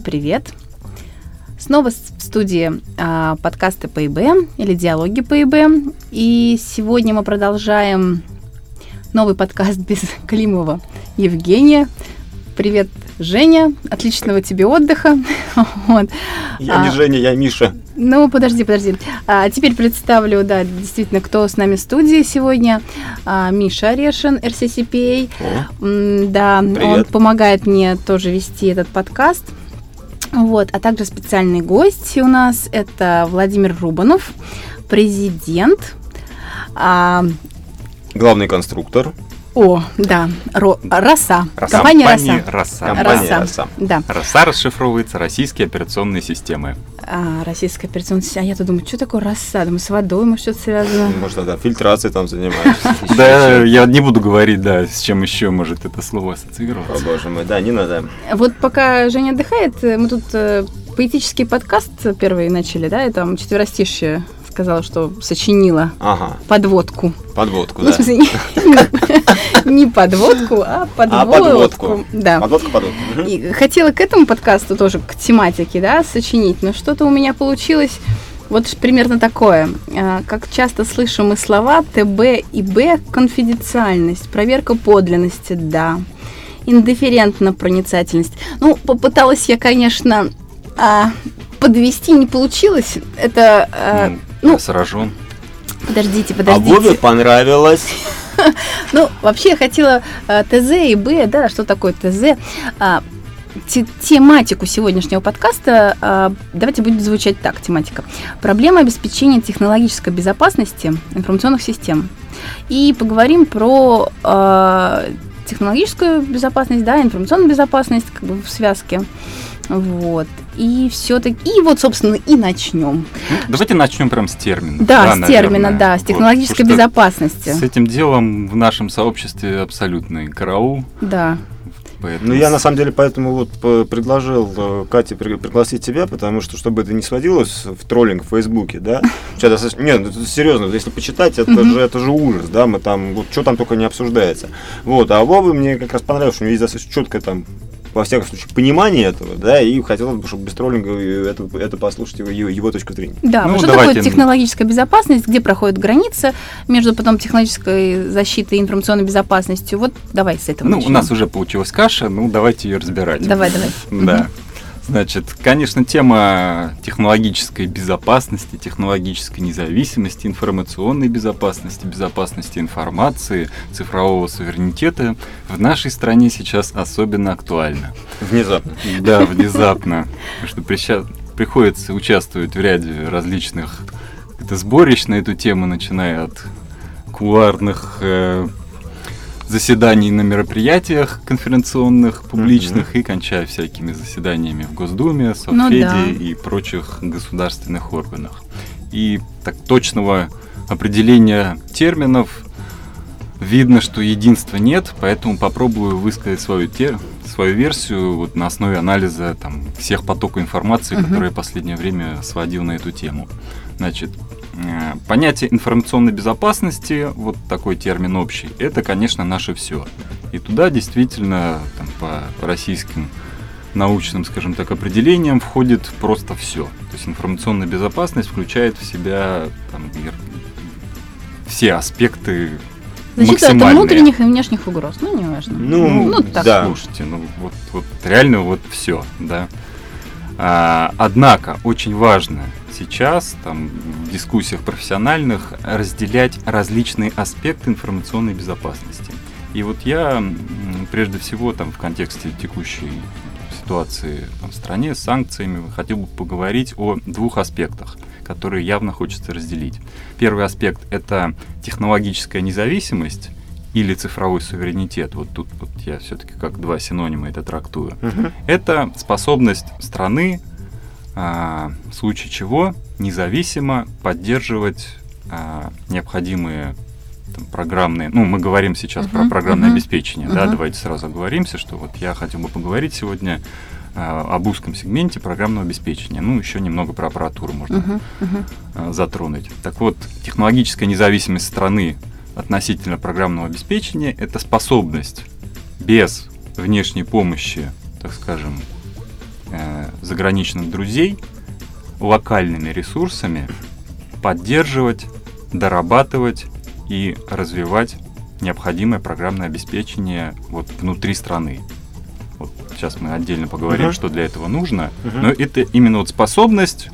Всем привет! Снова в студии а, подкасты по ИБ или диалоги по ИБ. И сегодня мы продолжаем новый подкаст без Климова Евгения. Привет, Женя. Отличного тебе отдыха. вот. Я а, не Женя, я Миша. Ну, подожди, подожди. А, теперь представлю, да, действительно, кто с нами в студии сегодня. А, Миша Орешин, RCCPA. О, да, привет. он помогает мне тоже вести этот подкаст. Вот, а также специальный гость у нас это Владимир Рубанов, президент. А, Главный конструктор. О, да, Ро, Роса. Роса. Компания Роса. Роса. Компания Роса. Роса. Да. Роса расшифровывается российские операционные системы. А, российская операционная система. А я-то думаю, что такое Роса? Думаю, с водой, может, что-то связано. Может, да, фильтрацией там занимаешься. Да, я не буду говорить, да, с чем еще может это слово ассоциироваться. О, боже мой, да, не надо. Вот пока Женя отдыхает, мы тут э, поэтический подкаст первый начали, да, и там четверостишье сказала, что сочинила ага. подводку. Подводку, ну, да. Не подводку, а, а подводку. Да. Подводку. И хотела к этому подкасту тоже, к тематике, да, сочинить, но что-то у меня получилось вот примерно такое. А, как часто слышим мы слова ТБ и Б – конфиденциальность, проверка подлинности, да. Индифферентна проницательность. Ну, попыталась я, конечно, а, подвести не получилось. Это а, ну, сражен. Подождите, подождите. А Вове понравилось. Ну, вообще я хотела э, ТЗ и Б, да, что такое ТЗ. А, тематику сегодняшнего подкаста а, давайте будет звучать так, тематика. Проблема обеспечения технологической безопасности информационных систем. И поговорим про а, технологическую безопасность, да, информационную безопасность как бы в связке. Вот. И все-таки, и вот, собственно, и начнем. Ну, давайте начнем прям с термина. Да, да с термина, да, с технологической вот, безопасности. С этим делом в нашем сообществе абсолютный караул. Да. Поэтому... Ну, я на самом деле поэтому вот предложил э, Кате пригласить тебя, потому что, чтобы это не сводилось в троллинг в Фейсбуке, да, сейчас, нет, ну, серьезно, если почитать, это, же, это же ужас, да, мы там, вот что там только не обсуждается. Вот, а Вова мне как раз понравилось, что у него есть достаточно четкое там во всяком случае, понимание этого, да, и хотелось бы, чтобы без троллинга это, это послушать его, его, точку зрения. Да, ну, что давайте... такое технологическая безопасность, где проходит граница между потом технологической защитой и информационной безопасностью. Вот давай с этого Ну, начнем. у нас уже получилась каша, ну, давайте ее разбирать. Давай, давай. Да. Значит, конечно, тема технологической безопасности, технологической независимости, информационной безопасности, безопасности информации, цифрового суверенитета в нашей стране сейчас особенно актуальна. Внезапно. Да, внезапно. Потому что приходится участвовать в ряде различных это сборищ на эту тему, начиная от кулуарных э, заседаний на мероприятиях конференционных, публичных, mm-hmm. и кончая всякими заседаниями в Госдуме, Совфеде ну, да. и прочих государственных органах. И так точного определения терминов видно, что единства нет, поэтому попробую высказать свою, те, свою версию вот на основе анализа там, всех потоков информации, uh-huh. которые я последнее время сводил на эту тему. Значит, понятие информационной безопасности, вот такой термин общий, это, конечно, наше все. И туда действительно там, по российским научным, скажем так, определениям входит просто все. То есть информационная безопасность включает в себя там, все аспекты Защита от внутренних и внешних угроз, ну, не важно. Ну, ну, ну так. да. Слушайте, ну, вот, вот реально вот все, да. А, однако, очень важно сейчас, там, в дискуссиях профессиональных, разделять различные аспекты информационной безопасности. И вот я, прежде всего, там, в контексте текущей ситуации в стране с санкциями, хотел бы поговорить о двух аспектах, которые явно хочется разделить. Первый аспект — это технологическая независимость, или цифровой суверенитет, вот тут вот я все-таки как два синонима это трактую, uh-huh. это способность страны в случае чего независимо поддерживать а, необходимые там, программные, ну, мы говорим сейчас uh-huh, про программное uh-huh, обеспечение, uh-huh. да, давайте сразу оговоримся, что вот я хотел бы поговорить сегодня а, об узком сегменте программного обеспечения, ну, еще немного про аппаратуру можно uh-huh, uh-huh. А, затронуть. Так вот, технологическая независимость страны относительно программного обеспечения – это способность без внешней помощи, так скажем, Э, заграничных друзей локальными ресурсами поддерживать, дорабатывать и развивать необходимое программное обеспечение вот внутри страны. Вот сейчас мы отдельно поговорим, uh-huh. что для этого нужно, uh-huh. но это именно вот способность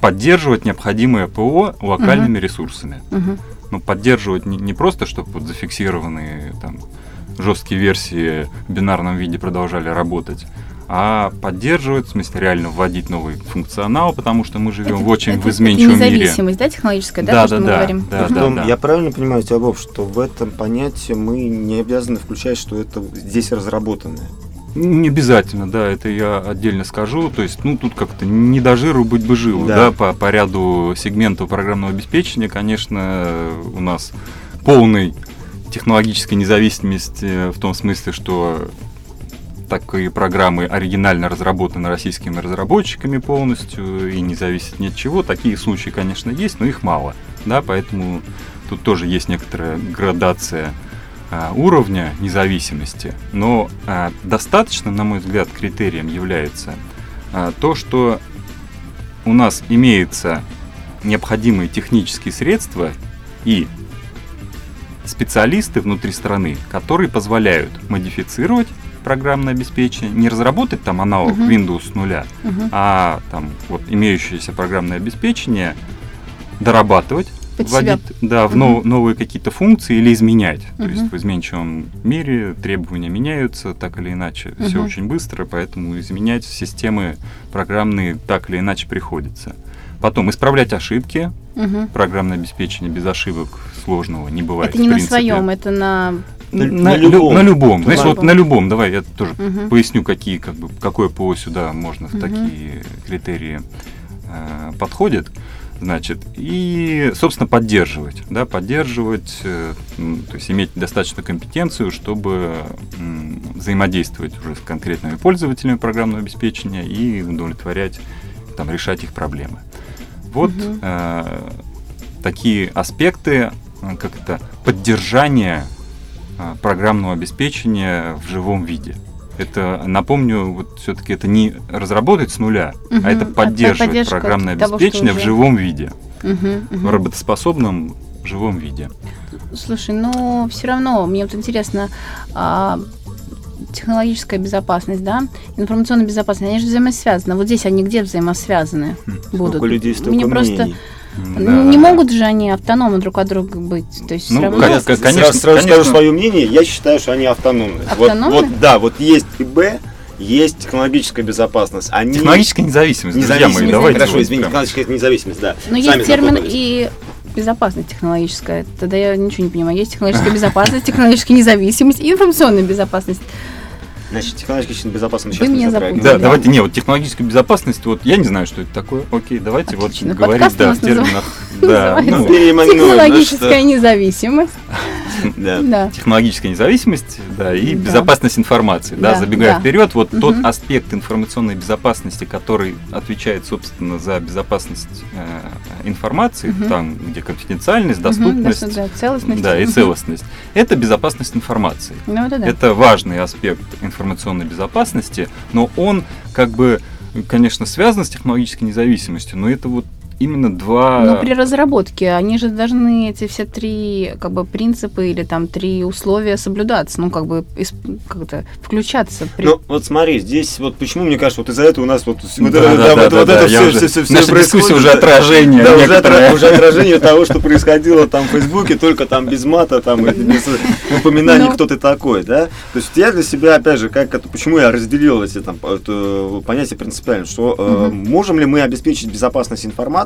поддерживать необходимое ПО локальными uh-huh. ресурсами. Uh-huh. Ну, поддерживать не, не просто, чтобы вот зафиксированные там жесткие версии в бинарном виде продолжали работать, а поддерживать, в смысле реально вводить новый функционал, потому что мы живем это, в очень это, в изменчивом это независимость, мире. да, технологическая, да, да, то, да, что да, мы говорим? Да, да, да. Я правильно понимаю, Тябов, что в этом понятии мы не обязаны включать, что это здесь разработанное? Не обязательно, да, это я отдельно скажу. То есть, ну, тут как-то не до жиру быть бы живу, да, да по, по ряду сегментов программного обеспечения, конечно, у нас полный технологической независимости в том смысле, что такие программы оригинально разработаны российскими разработчиками полностью и не зависит ни от чего. Такие случаи, конечно, есть, но их мало. Да, поэтому тут тоже есть некоторая градация а, уровня независимости. Но а, достаточно, на мой взгляд, критерием является а, то, что у нас имеются необходимые технические средства и специалисты внутри страны, которые позволяют модифицировать программное обеспечение, не разработать там аналог uh-huh. Windows с нуля, uh-huh. а там вот имеющееся программное обеспечение дорабатывать, Под вводить себя. да, в uh-huh. нов, новые какие-то функции или изменять. Uh-huh. То есть в изменчивом мире требования меняются так или иначе, все Мгм. очень быстро, поэтому изменять системы программные так или иначе приходится. Потом исправлять ошибки, Мгм. программное обеспечение без ошибок сложного не бывает. Это не на своем, это на... На- На, на лю- любом. на любом. Знаешь, На вот на любом. Давай я тоже Мгм. поясню, какие, как бы, какое ПО сюда можно в Мгм. такие критерии э, подходит. Значит, и, собственно, поддерживать, да, поддерживать, э, то есть иметь достаточную компетенцию, чтобы взаимодействовать уже с конкретными пользователями программного обеспечения и удовлетворять, там, решать их проблемы. Вот Мгм. э, такие аспекты, э, как это, поддержания э, программного обеспечения в живом виде. Это, напомню, вот все-таки это не разработать с нуля, Мгм. а это А поддерживать поддержка программное того, обеспечение в уже- живом виде, Мгм, мгм. в работоспособном живом виде. Слушай, ну все равно мне вот интересно, а, технологическая безопасность, да, информационная безопасность, они же взаимосвязаны. Вот здесь они где взаимосвязаны будут? Сколько людей, столько Мне просто мнений. Да. не могут же они автономно друг от друга быть. То есть Ну, все равно. сразу- конечно, сразу конечно. скажу свое мнение, я считаю, что они автономны. Вот- Автономны? Вот, да, вот есть ИБ, есть технологическая безопасность. Они... Технологическая независимость, друзья мои, Независимость, давайте. хорошо, вот извините, прям. технологическая независимость, да. Но Сами есть термин запутались. и безопасность технологическая. Тогда я ничего не понимаю. Есть технологическая безопасность, технологическая независимость и информационная безопасность. Значит, технологическая безопасность Вы сейчас не меня затрагиваем. Да, Да. давайте, не, вот технологическая безопасность, вот я не знаю, что это такое. Окей, давайте Отлично. вот говорить, да, в терминах. Да, ну, Технологическая ну независимость. Да. Технологическая независимость, да, и Да. безопасность информации, да, Да, забегая да. вперед, вот тот Мгм. аспект информационной безопасности, который отвечает, собственно, за безопасность э, информации, Мгм. там, где конфиденциальность, доступность, да, целостность. да, и целостность, это безопасность информации. Ну, это да. Это важный аспект информационной безопасности, но он как бы, конечно, связан с технологической независимостью, но это вот именно два... Но при разработке они же должны эти все три как бы принципы или там три условия соблюдаться, ну как бы исп- как это включаться. При... Ну, вот смотри, здесь вот почему, мне кажется, вот из-за этого у нас вот, вот это, все, уже- все, все, наша дискуссия происходит, уже отражение Да, уже, отра- уже отражение того, что происходило там в Фейсбуке, только там без мата, там, без упоминаний, Ну. кто ты такой, да? То есть я для себя, опять же, как это, почему я разделил эти там это, понятия принципиально, что э, можем ли мы обеспечить безопасность информации,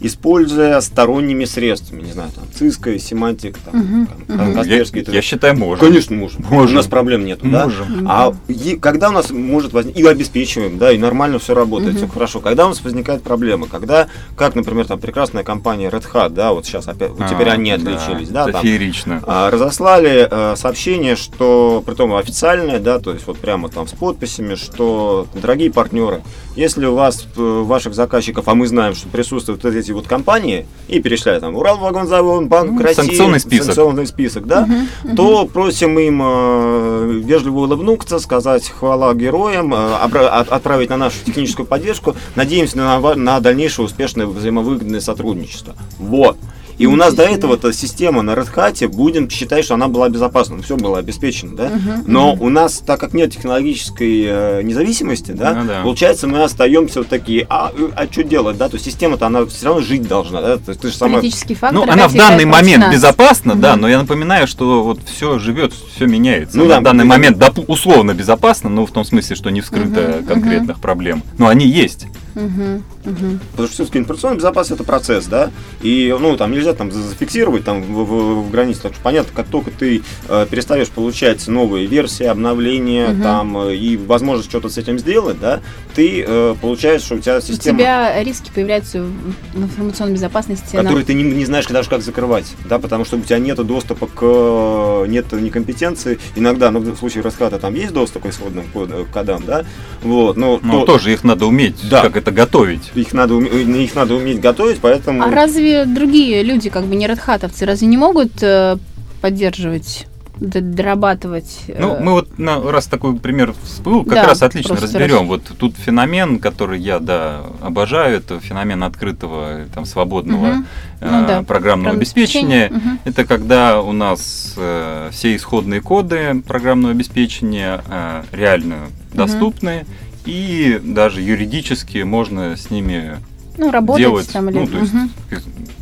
используя сторонними средствами, не знаю, там, ЦИСКО, семантик, там, Мгм, там, мгм. Я, Касперский, т.д. я считаю, можно. Конечно, можем. Можем. У нас проблем нет, да? Можем. А е- когда у нас может возникнуть, и обеспечиваем, да, и нормально все работает, Мгм. все хорошо. Когда у нас возникает проблема, когда, как, например, там прекрасная компания Red Hat, да, вот сейчас опять, вот теперь А, они отличились, да, это там, феерично. а, разослали э, сообщение, что, притом официальное, да, то есть вот прямо там с подписями, что, дорогие партнеры, если у вас, э, ваших заказчиков, а мы знаем, что присутствует присутствуют вот эти вот компании, и перечисляют там Уралвагонзавод, Банк Ну, России, санкционный список. санкционный список, да, то просим им э, вежливо улыбнуться, сказать хвала героям, э, отправить на нашу техническую поддержку. Надеемся на, на дальнейшее успешное взаимовыгодное сотрудничество. Вот. И у нас до этого эта система на Red Hat, будем считать, что она была безопасна, все было обеспечено, да. Но у нас, так как нет технологической э, независимости, да, Ну да. получается, мы остаемся вот такие, а, э, а что делать, да, то есть система-то она все равно жить должна, да, то есть ты же сама Политический фактор. Ну, она в данный момент безопасна, да, но я напоминаю, что вот все живет, все меняется. Ну да, в данный момент условно безопасно, но в том смысле, что не вскрыто конкретных проблем. Но они есть. Мгм, мгм. Потому что все-таки информационная безопасность это процесс, да, и ну там нельзя там за- зафиксировать там в, в- в границе, так что понятно, как только ты э, перестаешь получать новые версии, обновления, Мгм. там э, и возможность что-то с этим сделать, да, ты э, получаешь, что у тебя У система, тебя риски появляются в информационной безопасности. на- которую ты не, не знаешь даже как закрывать, да, потому что у тебя нет доступа к э, нет некомпетенции, иногда, ну в случае раската там есть доступ к исходным код- кодам, да, вот, но Но то- тоже их надо уметь, Да. как это готовить. их надо уме- э, их надо уметь готовить, поэтому А разве другие люди, как бы не радхатовцы, разве не могут э, поддерживать, дорабатывать? э, Ну, мы вот на, раз такой пример всплыл, как Да, раз отлично разберем. Вот тут феномен, который я, да, обожаю, это феномен открытого, там, свободного Мгм. э, Ну да, программного обеспечения. Мгм. Это когда у нас э, все исходные коды программного обеспечения э, реально доступны, и даже юридически можно с ними Ну, работать делать, там ну, то есть, э,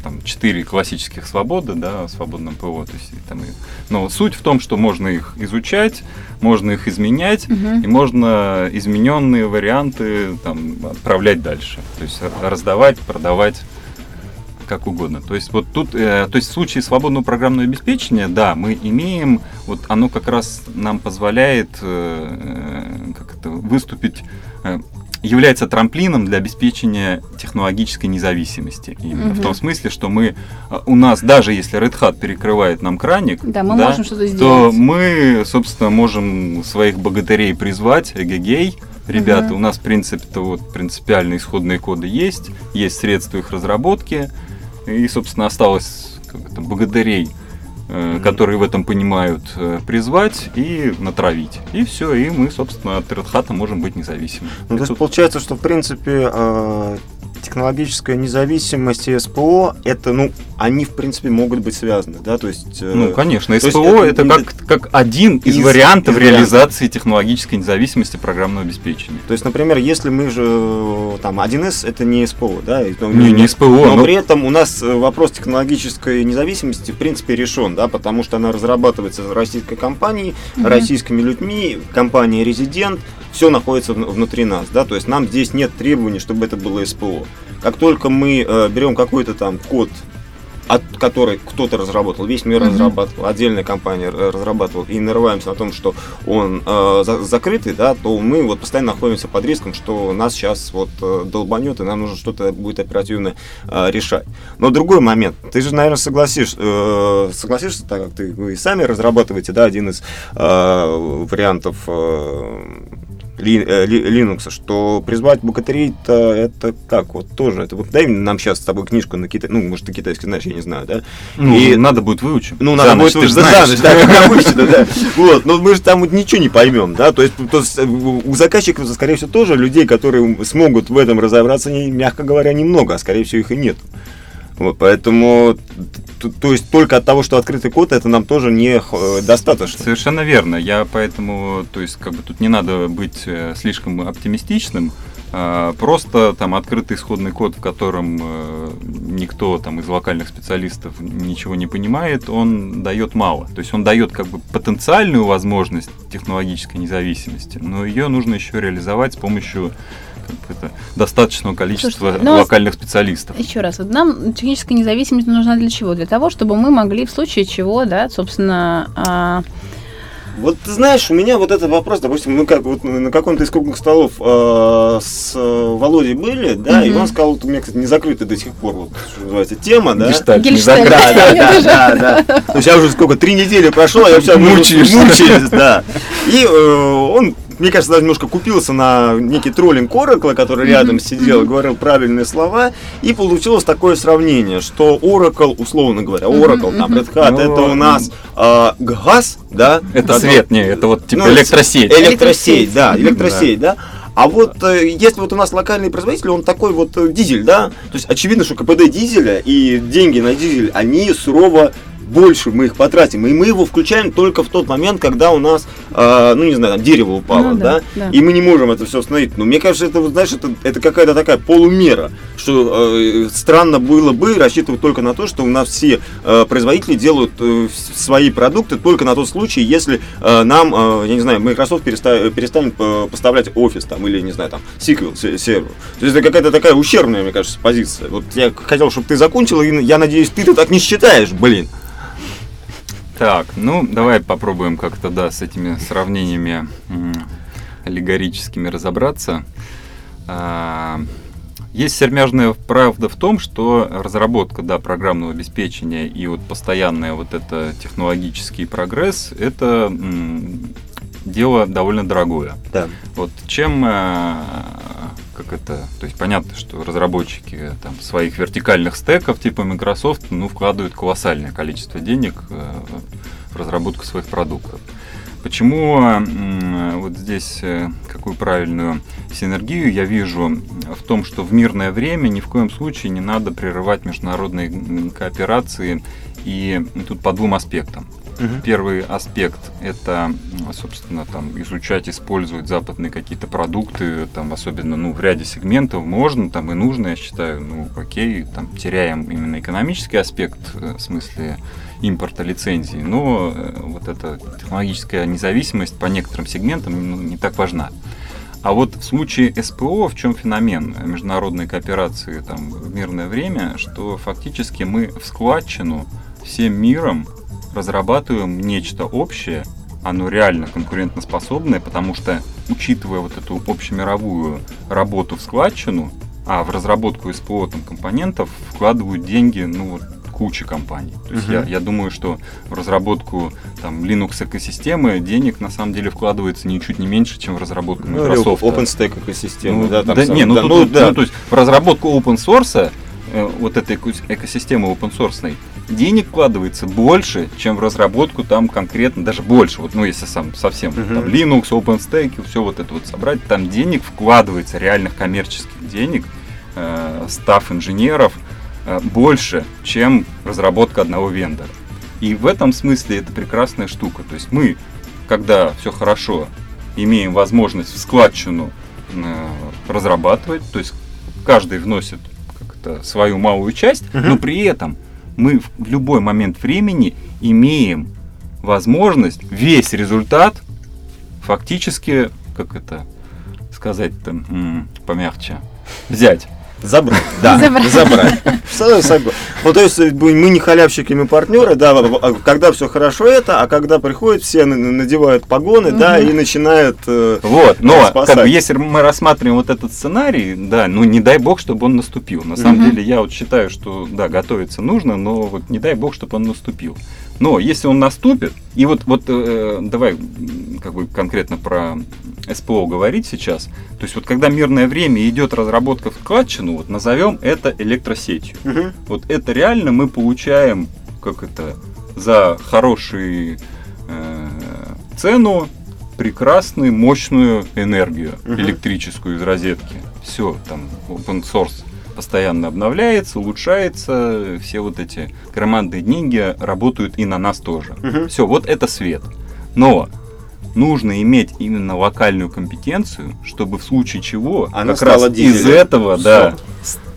там, четыре классических свободы, да, свободном ПО. То есть, там, и- но суть в том, что можно их изучать, можно их изменять, Мгм. и можно измененные варианты там, отправлять дальше. То есть раздавать, продавать как угодно. То есть вот тут, э, то есть в случае свободного программного обеспечения, да, мы имеем, вот оно как раз нам позволяет э, э, как это, выступить, э, является трамплином для обеспечения технологической независимости. Именно в Мгм. том смысле, что мы, э, у нас даже если Red Hat перекрывает нам краник, Да, мы можем что-то то сделать. мы, собственно, можем своих богатырей призвать, эгегей, ребята, Мгм. у нас, в принципе-то, вот принципиально исходные коды есть, есть средства их разработки, и, собственно, осталось как это, богатырей, э, Мгм. которые в этом понимают, э, призвать и натравить. И все, и мы, собственно, от Hat можем быть независимы. Ну, то есть Тут- получается, что в принципе э, технологическая независимость и СПО, это, ну, они в принципе могут быть связаны, да, то есть... э, Ну, конечно, СПО это это, как, как один из, из- вариантов из вариантов. реализации технологической независимости программного обеспечения. То есть, например, если мы же э, там 1С это не СПО, да, и, ну, Не, не СПО, но но- при этом у нас э, вопрос технологической независимости в принципе решен, да, потому что она разрабатывается российской компанией, Мгм. российскими людьми, компания резидент, все находится вн- внутри нас, да, то есть нам здесь нет требований, чтобы это было СПО. Как только мы э, берем какой-то там код от который кто-то разработал, весь мир Мгм. разрабатывал, отдельная компания э, разрабатывала, и нарываемся на том, что он э, за- закрытый, да, то мы вот постоянно находимся под риском, что нас сейчас вот э, долбанет, и нам нужно что-то будет оперативно э, решать. Но другой момент, ты же, наверное, согласишь, э, согласишься, так как ты вы и сами разрабатываете, да, один из э, вариантов э, Linux, что призвать богатырей-то это как, вот тоже, это вот дай нам сейчас с тобой книжку на китай, ну, может, ты китайский знаешь, я не знаю, да, Ну, И- надо будет выучить. ну, надо будет ж да, да, как обычно, да. Вот, но мы же там вот ничего не поймем, да, то есть, то есть, э, у заказчиков, скорее всего, тоже людей, которые смогут в этом разобраться, не, мягко говоря, немного, а скорее всего их и нет. Вот, поэтому, т- то есть только от того, что открытый код, это нам тоже не э, достаточно. Совершенно верно. Я поэтому, то есть, как бы тут не надо быть э, слишком оптимистичным. А, Просто там открытый исходный код, в котором э, никто там из локальных специалистов ничего не понимает, он дает мало. То есть он дает как бы потенциальную возможность технологической независимости, но ее нужно еще реализовать с помощью достаточного количества Слушайте, ну, локальных специалистов. Еще раз, вот нам техническая независимость нужна для чего? Для того, чтобы мы могли в случае чего, да, собственно, а, Вот ты знаешь, у меня вот этот вопрос, допустим, мы как вот на каком-то из круглых столов э, с э, Володей были, да, и Мгм. он сказал, вот у меня, кстати, не закрыта до сих пор, вот, что называется, тема, да. Гештальт не Гельштальт. закрыт. Да, да, да, да, да. То есть я уже сколько, три недели прошло, а я все мучаюсь, да. И э, он мне кажется, даже немножко купился на некий троллинг Oracle, который рядом сидел, говорил правильные слова, и получилось такое сравнение, что Oracle, условно говоря, Oracle, там, Red Hat, это у нас э, газ, да? Это свет, не, это вот типа ну, электросеть. Электросеть, да, электросеть, да. А вот э, если вот у нас локальный производитель, он такой вот э, дизель, да, то есть очевидно, что КПД дизеля и деньги на дизель, они сурово больше мы их потратим. И мы его включаем только в тот момент, когда у нас, э, ну не знаю, там дерево упало, ну, да, да, да, и мы не можем это все остановить. Но мне кажется, это, знаешь, это, это какая-то такая полумера, что э, странно было бы рассчитывать только на то, что у нас все э, производители делают э, свои продукты только на тот случай, если э, нам, э, я не знаю, Microsoft перестанет, перестанет поставлять офис там или, не знаю, там, сиквел сервер. То есть это какая-то такая ущербная, мне кажется, позиция. Вот я хотел, чтобы ты закончил, и я надеюсь, ты, ты так не считаешь, блин. Так, ну давай попробуем как-то, да, с этими сравнениями аллегорическими разобраться. А, есть сермяжная правда в том, что разработка да, программного обеспечения и вот постоянный вот это технологический прогресс это дело довольно дорогое. Да. Вот чем как это, то есть понятно, что разработчики там своих вертикальных стеков типа Microsoft, ну, вкладывают колоссальное количество денег э, в разработку своих продуктов. Почему вот здесь э, какую правильную синергию я вижу в том, что в мирное время ни в коем случае не надо прерывать международные кооперации и тут по двум аспектам. Угу. Первый аспект это, собственно, там изучать, использовать западные какие-то продукты, там особенно, ну, в ряде сегментов можно, там и нужно, я считаю, ну, окей, там теряем именно экономический аспект э, в смысле импорта лицензий, но э, вот эта технологическая независимость по некоторым сегментам ну, не так важна. А вот в случае СПО в чем феномен международной кооперации там, в мирное время, что фактически мы в складчину всем миром разрабатываем нечто общее, оно реально конкурентоспособное, потому что, учитывая вот эту общемировую работу в складчину, а в разработку СПО там, компонентов вкладывают деньги, ну, вот, куча компаний. То есть uh-huh. я, я думаю, что в разработку там, Linux экосистемы денег на самом деле вкладывается ничуть не меньше, чем в разработку ну, Microsoft. Ну, OpenStack экосистемы, ну, да, там да, сам, не, ну, да, тут, ну, да. ну, то есть в разработку open source э, вот этой экосистемы open source денег вкладывается больше, чем в разработку там конкретно, даже больше. Вот, ну, если сам совсем uh-huh. там, Linux, OpenStack, все вот это вот собрать, там денег вкладывается, реальных коммерческих денег, э, став инженеров э, больше, чем разработка одного вендора. И в этом смысле это прекрасная штука. То есть мы, когда все хорошо, имеем возможность в складчину э, разрабатывать, то есть каждый вносит как-то свою малую часть, uh-huh. но при этом мы в любой момент времени имеем возможность весь результат фактически, как это сказать там помягче, взять. Забрать. Да, забрать. забрать. Ну, то есть мы не халявщики, мы партнеры, да, а когда все хорошо это, а когда приходят, все надевают погоны, да, и начинают э, Вот, но как бы, если мы рассматриваем вот этот сценарий, да, ну не дай бог, чтобы он наступил. На самом деле я вот считаю, что да, готовиться нужно, но вот не дай бог, чтобы он наступил. Но если он наступит, и вот, вот э, давай как бы конкретно про СПО говорить сейчас, то есть вот когда мирное время идет разработка в вкладчину, вот назовем это электросетью. Угу. Вот это реально мы получаем, как это, за хорошую э, цену прекрасную, мощную энергию угу. электрическую из розетки. Все, там open source постоянно обновляется, улучшается, все вот эти громадные деньги работают и на нас тоже. Угу. Все, вот это свет. Но нужно иметь именно локальную компетенцию, чтобы в случае чего Она как раз из этого, Все. да,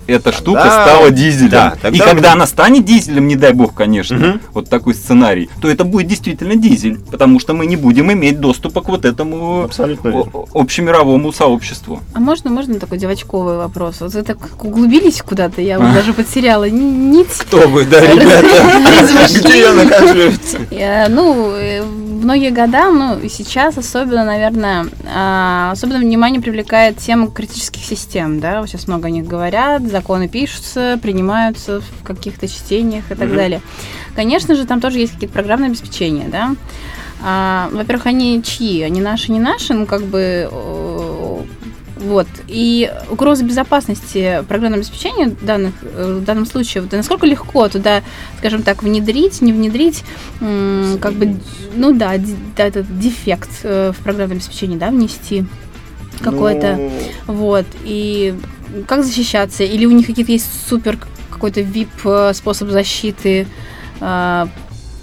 эта тогда... штука стала дизелем. Да, тогда... И когда она станет дизелем, не дай бог, конечно, угу. вот такой сценарий, то это будет действительно дизель, потому что мы не будем иметь доступа к вот этому Абсолютно общемировому сообществу. А можно, можно такой девочковый вопрос? Вот вы так углубились куда-то, я вот даже потеряла нить. Кто вы, да, ребята? Где я нахожусь? Ну, э, многие года, ну и сейчас особенно, наверное, а, особенно внимание привлекает тема критических систем, да, сейчас много о них говорят, законы пишутся, принимаются в каких-то чтениях и так mm-hmm. далее. Конечно же, там тоже есть какие-то программные обеспечения, да. А, во-первых, они чьи? Они наши, не наши, ну как бы вот. И угроза безопасности программного обеспечения данных, э, в данном случае, вот, насколько легко туда, скажем так, внедрить, не внедрить, как бы, ну да, да, этот дефект э, в программном обеспечении, да, внести какой-то. Ну... Вот. И как защищаться? Или у них какие-то есть супер какой-то VIP способ защиты? А,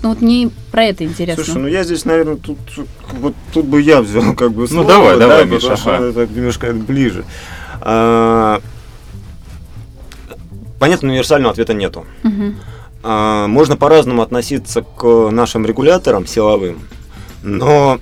ну вот мне про это интересно. Слушай, ну я здесь, наверное, тут вот тут бы я взял как бы ну, слово, Ну давай, да, давай, Миша. Ага. Это немножко ближе. А, понятно, универсального ответа нету. Угу. А, можно по-разному относиться к нашим регуляторам силовым, но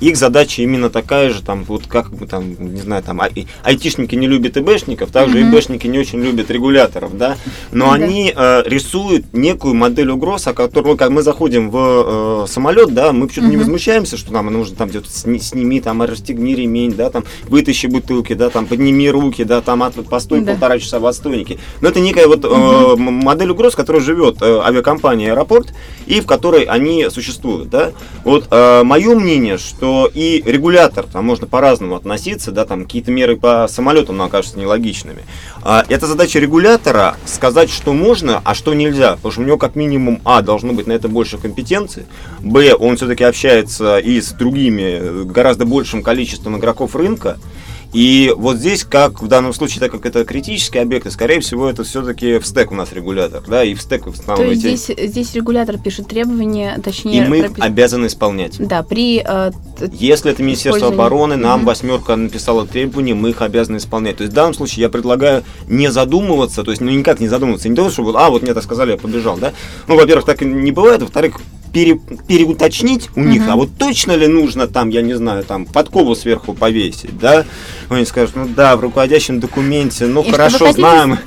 их задача именно такая же, там, вот как бы там, не знаю, там, ай- айтишники не любят ИБшников, также mm-hmm. ИБшники не очень любят регуляторов, да, но mm-hmm. они э, рисуют некую модель угроз, о которой, как мы заходим в э, самолет, да, мы почему-то mm-hmm. не возмущаемся, что нам нужно там где-то сни, сними, там, расстегни ремень, да, там, вытащи бутылки, да, там, подними руки, да, там, от, постой mm-hmm. полтора часа в отстойнике. Но это некая вот э, mm-hmm. модель угроз, которая живет э, авиакомпания «Аэропорт», и в которой они существуют, да. Вот э, мое мнение, что и регулятор, там можно по-разному относиться, да, там какие-то меры по самолетам нам кажутся нелогичными. А, это задача регулятора сказать, что можно, а что нельзя, потому что у него как минимум, а, должно быть на это больше компетенции, б, он все-таки общается и с другими, гораздо большим количеством игроков рынка, и вот здесь, как в данном случае, так как это критические объекты, скорее всего, это все-таки в стек у нас регулятор, да, и в стек устанавливаете. То есть здесь, здесь регулятор пишет требования, точнее... И мы пропис... обязаны исполнять. Да, при... Э, Если это Министерство обороны, нам угу. восьмерка написала требования, мы их обязаны исполнять. То есть в данном случае я предлагаю не задумываться, то есть ну никак не задумываться, не то, чтобы, а, вот мне это сказали, я побежал, да. Ну, во-первых, так не бывает, во-вторых, пере, переуточнить у них, а вот точно ли нужно там, я не знаю, там подкову сверху повесить, да? Они скажут, ну да, в руководящем документе, ну И хорошо, знаем.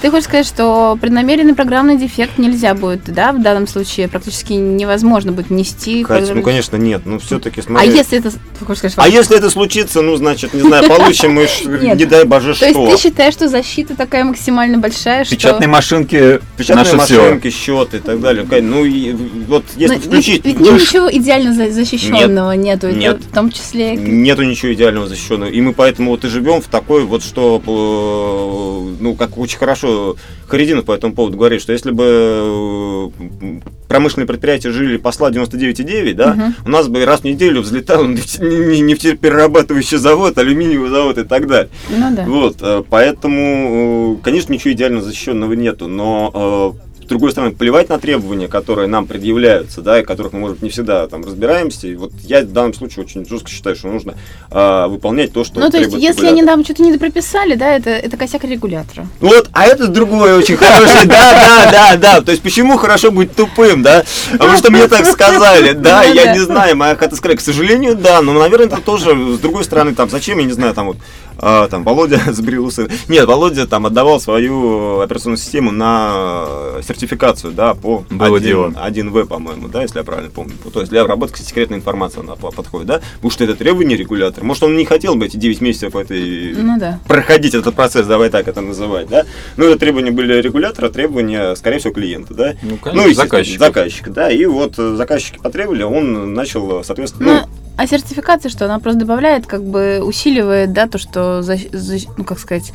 Ты хочешь сказать, что преднамеренный программный дефект нельзя будет, да, в данном случае практически невозможно будет нести. Катя, программ... ну конечно нет, ну все-таки смотри. А если это, хочешь сказать, а если это случится, ну значит, не знаю, получим мы, не дай боже что. То есть ты считаешь, что защита такая максимально большая, что... Печатные машинки, печатные машинки, счеты и так далее. Ну и вот если включить... Ведь ничего идеально защищенного нету, в том числе... Нету ничего идеального защищенного, и мы поэтому вот и живем в такой вот, что, э, ну как очень хорошо хорошо Харидинов по этому поводу говорит, что если бы э, промышленные предприятия жили посла 99,9, да, угу. у нас бы раз в неделю взлетал нефтеперерабатывающий завод, алюминиевый завод и так далее. Ну, да. Вот, э, поэтому, э, конечно, ничего идеально защищенного нету, но другой стороны, плевать на требования, которые нам предъявляются, да, и которых мы, может не всегда там разбираемся. И вот я в данном случае очень жестко считаю, что нужно э, выполнять то, что Ну, то есть, если они нам что-то не прописали, да, это, это косяк регулятора. Вот, а это другое очень хорошее, да, да, да, да. То есть, почему хорошо быть тупым, да? Потому что мне так сказали, да, я не знаю, моя хата сказать, к сожалению, да, но, наверное, это тоже, с другой стороны, там, зачем, я не знаю, там вот, а, там Володя сбрил усы. Нет, Володя там отдавал свою операционную систему на сертификацию, да, по Было 1, 1В, по-моему, да, если я правильно помню. То есть для обработки секретной информации она подходит, да? Потому что это требование регулятора. Может, он не хотел бы эти 9 месяцев этой... ну, да. проходить этот процесс, давай так это называть, да? Но это требования были регулятора, требования, скорее всего, клиента, да? Ну, конечно, ну, заказчик. Заказчик, да. И вот заказчики потребовали, он начал, соответственно... Ну, а сертификация что? Она просто добавляет, как бы усиливает, да, то, что, за, за, ну, как сказать,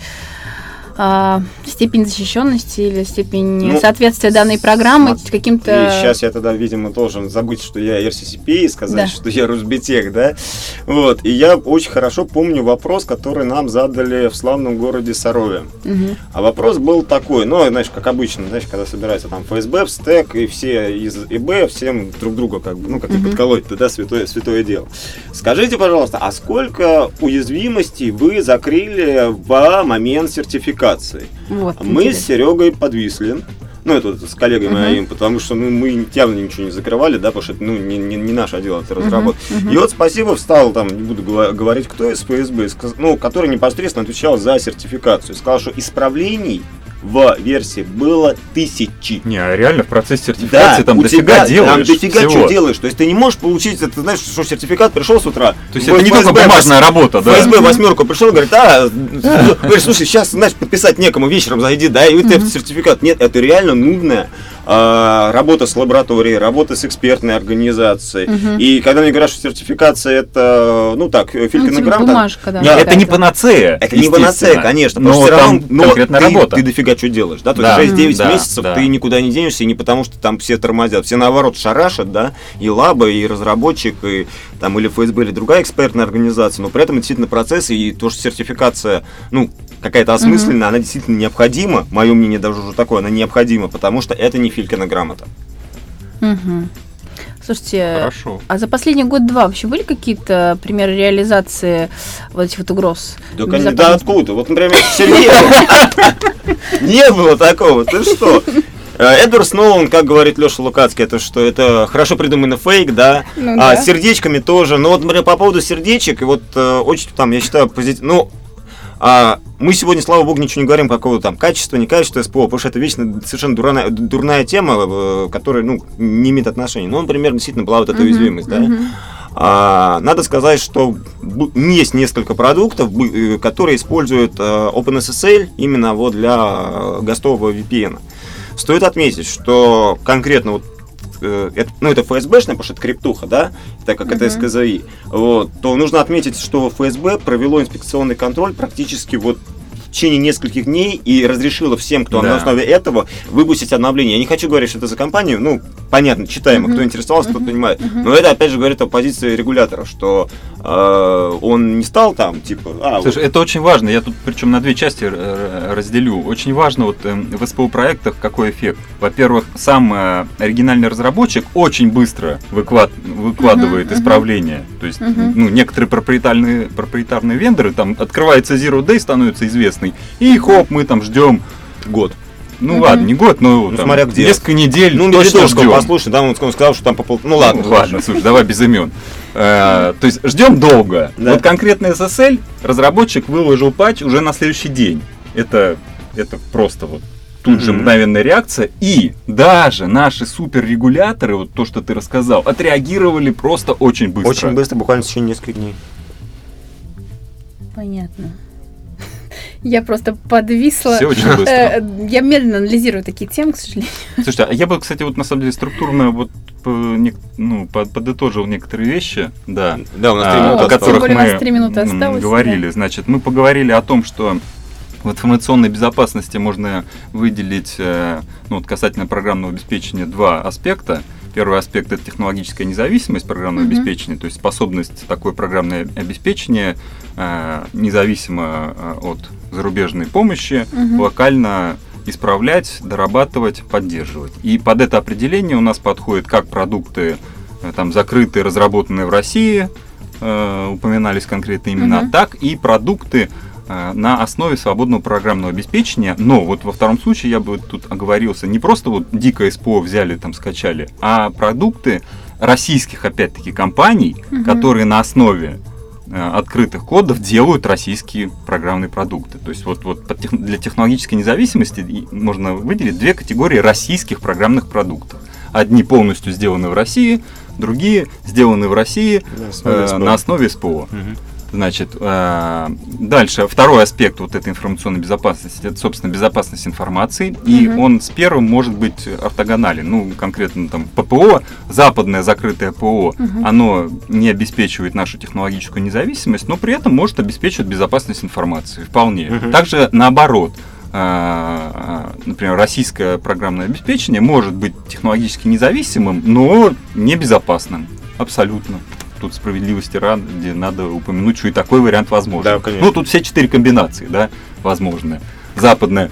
а, степень защищенности или степень ну, соответствия данной программы смотри, каким-то... Сейчас я тогда, видимо, должен забыть, что я RCCP и сказать, да. что я Русбитех, да? Вот. И я очень хорошо помню вопрос, который нам задали в славном городе Сарове. Угу. А вопрос был такой, ну, знаешь, как обычно, знаешь, когда собирается там ФСБ, стек и все из ИБ, всем друг друга как бы, ну, как угу. подколоть-то, да, святое, святое дело. Скажите, пожалуйста, а сколько уязвимостей вы закрыли в момент сертификации? Коммуникации. Вот, Мы интересно. с Серегой подвисли. Ну, это с коллегой uh-huh. моим, потому что ну, мы явно ничего не закрывали, да, потому что это ну, не, не, не наше дело, это разработка. Uh-huh. Uh-huh. И вот спасибо встал, там, не буду говорить, кто из ФСБ, ну, который непосредственно отвечал за сертификацию. Сказал, что исправлений в версии было тысячи. Не, а реально в процессе сертификации да, там дофига тебя, делаешь Там дофига всего. что делаешь. То есть ты не можешь получить, это знаешь, что сертификат пришел с утра. То есть это не только бумажная работа, да? ФСБ восьмерку пришел и говорит, а, говорит, слушай, сейчас, знаешь, подписать некому, вечером зайди, да, и вот этот сертификат. Нет, это реально нудная работа с лабораторией, работа с экспертной организацией. Мгм. И когда мне говорят, что сертификация это, ну так, Ну, филька на типа грамота, бумажка, да. Нет, это не панацея. это не панацея, конечно, Но потому что всё там равно но конкретная ты, работа. ты дофига что делаешь, да? То Да. есть 6-9 Да, месяцев да. ты никуда не денешься, и не потому что там все тормозят. Все наоборот шарашат, да, и лаба, и разработчик, и там или ФСБ, или другая экспертная организация, но при этом это действительно процесс, и то, что сертификация, ну, какая-то осмысленная, она действительно необходима, мое мнение даже уже такое, она необходима, потому что это не Филькина грамота. Мгм. Слушайте, Хорошо. а за последний год-два вообще были какие-то примеры реализации вот этих вот угроз? Да, конечно, да откуда? Вот, например, Сергей. Не было такого, ты что? Э, Эдвард Сноун, как говорит Леша Лукацкий, это что, это хорошо придуманный фейк, да? Ну а да. сердечками тоже. Но вот, например, по поводу сердечек, и вот э, очень там, я считаю, позитивно. Ну, а, мы сегодня, слава богу, ничего не говорим какого там качества, не качества СПО, потому что это вечно совершенно дурная, дурная тема, э, которая, ну, не имеет отношения. Ну, например, действительно была вот эта уязвимость, да? А, надо сказать, что есть несколько продуктов, э, которые используют э, OpenSSL именно вот для гостового VPN. Стоит отметить, что конкретно вот э, это, ну, это ФСБшная, потому что это криптуха, да, так как это. СКЗИ, вот, то нужно отметить, что ФСБ провело инспекционный контроль практически вот течение нескольких дней и разрешило всем, кто Да. на основе этого выпустить обновление. Я не хочу говорить, что это за компанию, ну, понятно, читаемо, кто интересовался, тот Мгм. понимает. Но это, опять же, говорит о позиции регулятора, что э, он не стал там, типа, а, вот, Слушай, это очень важно. Я тут причем на две части э, разделю. Очень важно вот эм, в СПО проектах какой эффект. Во-первых, сам э, оригинальный разработчик очень быстро выклад- выкладывает исправления. То есть, ну, некоторые проприетарные, проприетарные вендоры, там открывается Zero Day, становится известный, и хоп, мы там ждем год. Ну Мгм. ладно, не год, но Ну, там смотря где. несколько недель Ну, точно ждем. послушай, да, он сказал, что там по пол... Ну, ладно. Ну, ладно, слушай, давай без имен. Э, То есть ждем долго. Вот конкретно SSL разработчик выложил патч уже на следующий день. Это, это просто вот тут же мгновенная реакция. И даже наши суперрегуляторы, вот то, что ты рассказал, отреагировали просто очень быстро. Очень быстро, буквально в течение нескольких дней. Понятно. Я просто подвисла. Все очень быстро. Э, Я медленно анализирую такие темы, к сожалению. Слушайте, а я бы, кстати, вот на самом деле структурно вот ну, под- подытожил некоторые вещи, да. Да, у нас а, три О, минуты о которых мы нас три минуты м, осталось, говорили. Значит, мы поговорили о том, что в информационной безопасности можно выделить, э, ну, вот касательно программного обеспечения, два аспекта. Первый аспект это технологическая независимость программного Мгм. обеспечения, то есть способность такое программное обеспечение э, независимо от зарубежной помощи Мгм. локально исправлять, дорабатывать, поддерживать. И под это определение у нас подходят как продукты э, там закрытые, разработанные в России, э, упоминались конкретные имена, Мгм. так и продукты э, на основе свободного программного обеспечения. Но вот во втором случае я бы тут оговорился, не просто вот дикое СПО взяли, там скачали, а продукты российских, опять-таки, компаний, Мгм. которые на основе открытых кодов делают российские программные продукты. То есть вот, вот для технологической независимости можно выделить две категории российских программных продуктов. Одни полностью сделаны в России, другие сделаны в России На основе э, СПО. на основе СПО. Мгм. Значит, э, дальше второй аспект вот этой информационной безопасности, это, собственно, безопасность информации, и он с первым может быть ортогонален. Ну, конкретно там ППО, западное закрытое ПО, Мгм. оно не обеспечивает нашу технологическую независимость, но при этом может обеспечивать безопасность информации вполне. Мгм. Также наоборот. э, Например, российское программное обеспечение может быть технологически независимым, но небезопасным. Абсолютно. Тут справедливости ради надо упомянуть, что и такой вариант возможен. Да, конечно. Ну, тут все четыре комбинации, да, возможны. Западная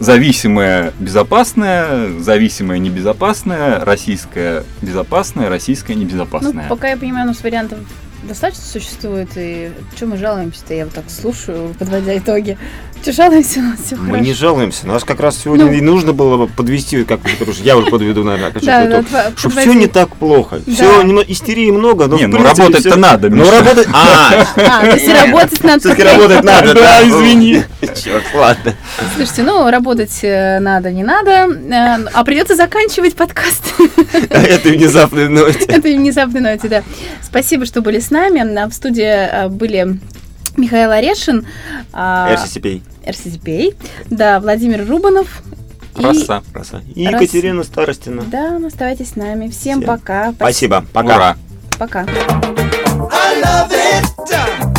зависимая безопасная, зависимая небезопасная, российская безопасная, российская Ну, небезопасная. пока я понимаю, у нас вариантов достаточно существует, и что мы жалуемся-то, я вот так слушаю, подводя итоги. Что жалуемся, у нас все Мы хорошо. не жалуемся. Нас как раз сегодня Ну. и нужно было бы подвести, как потому что я уже подведу, наверное, Да, да, что тва- все подводи. не так плохо. Да. Все истерии много, но Не, в ну работать-то всё- надо, Ну работать. А, А, то есть работать надо. все-таки работать надо, Да, извини. Черт, ладно. Слушайте, ну, работать э, надо, не надо, э, а придется заканчивать подкаст. Это внезапная ноте. Это внезапной ноте, да. Спасибо, что были с нами. На- В студии э, были Михаил Орешин, а, RCCP. RCCPA, да, Владимир Рубанов Роса. Роса. И Роса. Екатерина Старостина. Да, оставайтесь с нами. Всем Всем пока. Спасибо. Пока. Ура. Пока. I love it.